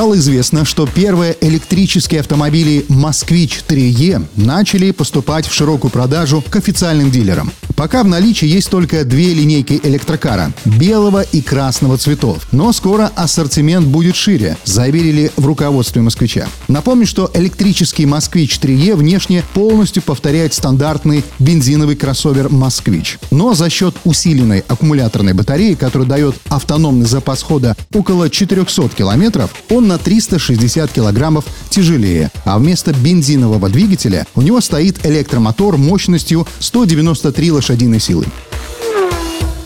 Стало известно, что первые электрические автомобили «Москвич 3Е» начали поступать в широкую продажу к официальным дилерам. Пока в наличии есть только две линейки электрокара – белого и красного цветов. Но скоро ассортимент будет шире, заверили в руководстве «Москвича». Напомню, что электрический «Москвич 3Е» внешне полностью повторяет стандартный бензиновый кроссовер «Москвич». Но за счет усиленной аккумуляторной батареи, которая дает автономный запас хода около 400 километров, он на 360 килограммов тяжелее, а вместо бензинового двигателя у него стоит электромотор мощностью 193 лошадиной силы.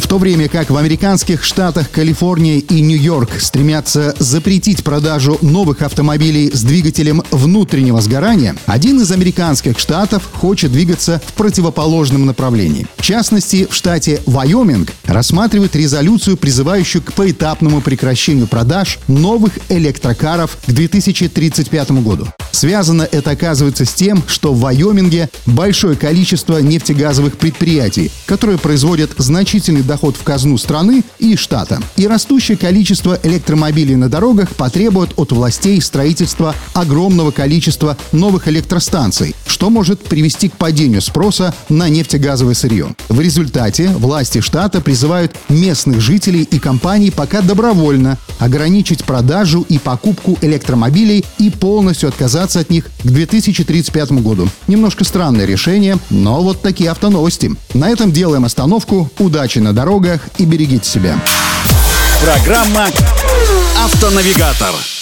В то время как в американских штатах Калифорния и Нью-Йорк стремятся запретить продажу новых автомобилей с двигателем внутреннего сгорания, один из американских штатов хочет двигаться в противоположном направлении. В частности, в штате Вайоминг рассматривают резолюцию, призывающую к поэтапному прекращению продаж новых электрокаров к 2035 году. Связано это, оказывается, с тем, что в Вайоминге большое количество нефтегазовых предприятий, которые производят значительный доход в казну страны и штата. И растущее количество электромобилей на дорогах потребует от властей строительства огромного количества новых электростанций, что может привести к падению спроса на нефтегазовое сырье. В результате власти штата призывают местных жителей и компаний пока добровольно ограничить продажу и покупку электромобилей и полностью отказаться от них к 2035 году. Немножко странное решение, но вот такие автоновости. На этом делаем остановку. Удачи на дорогах и берегите себя. Программа «Автонавигатор».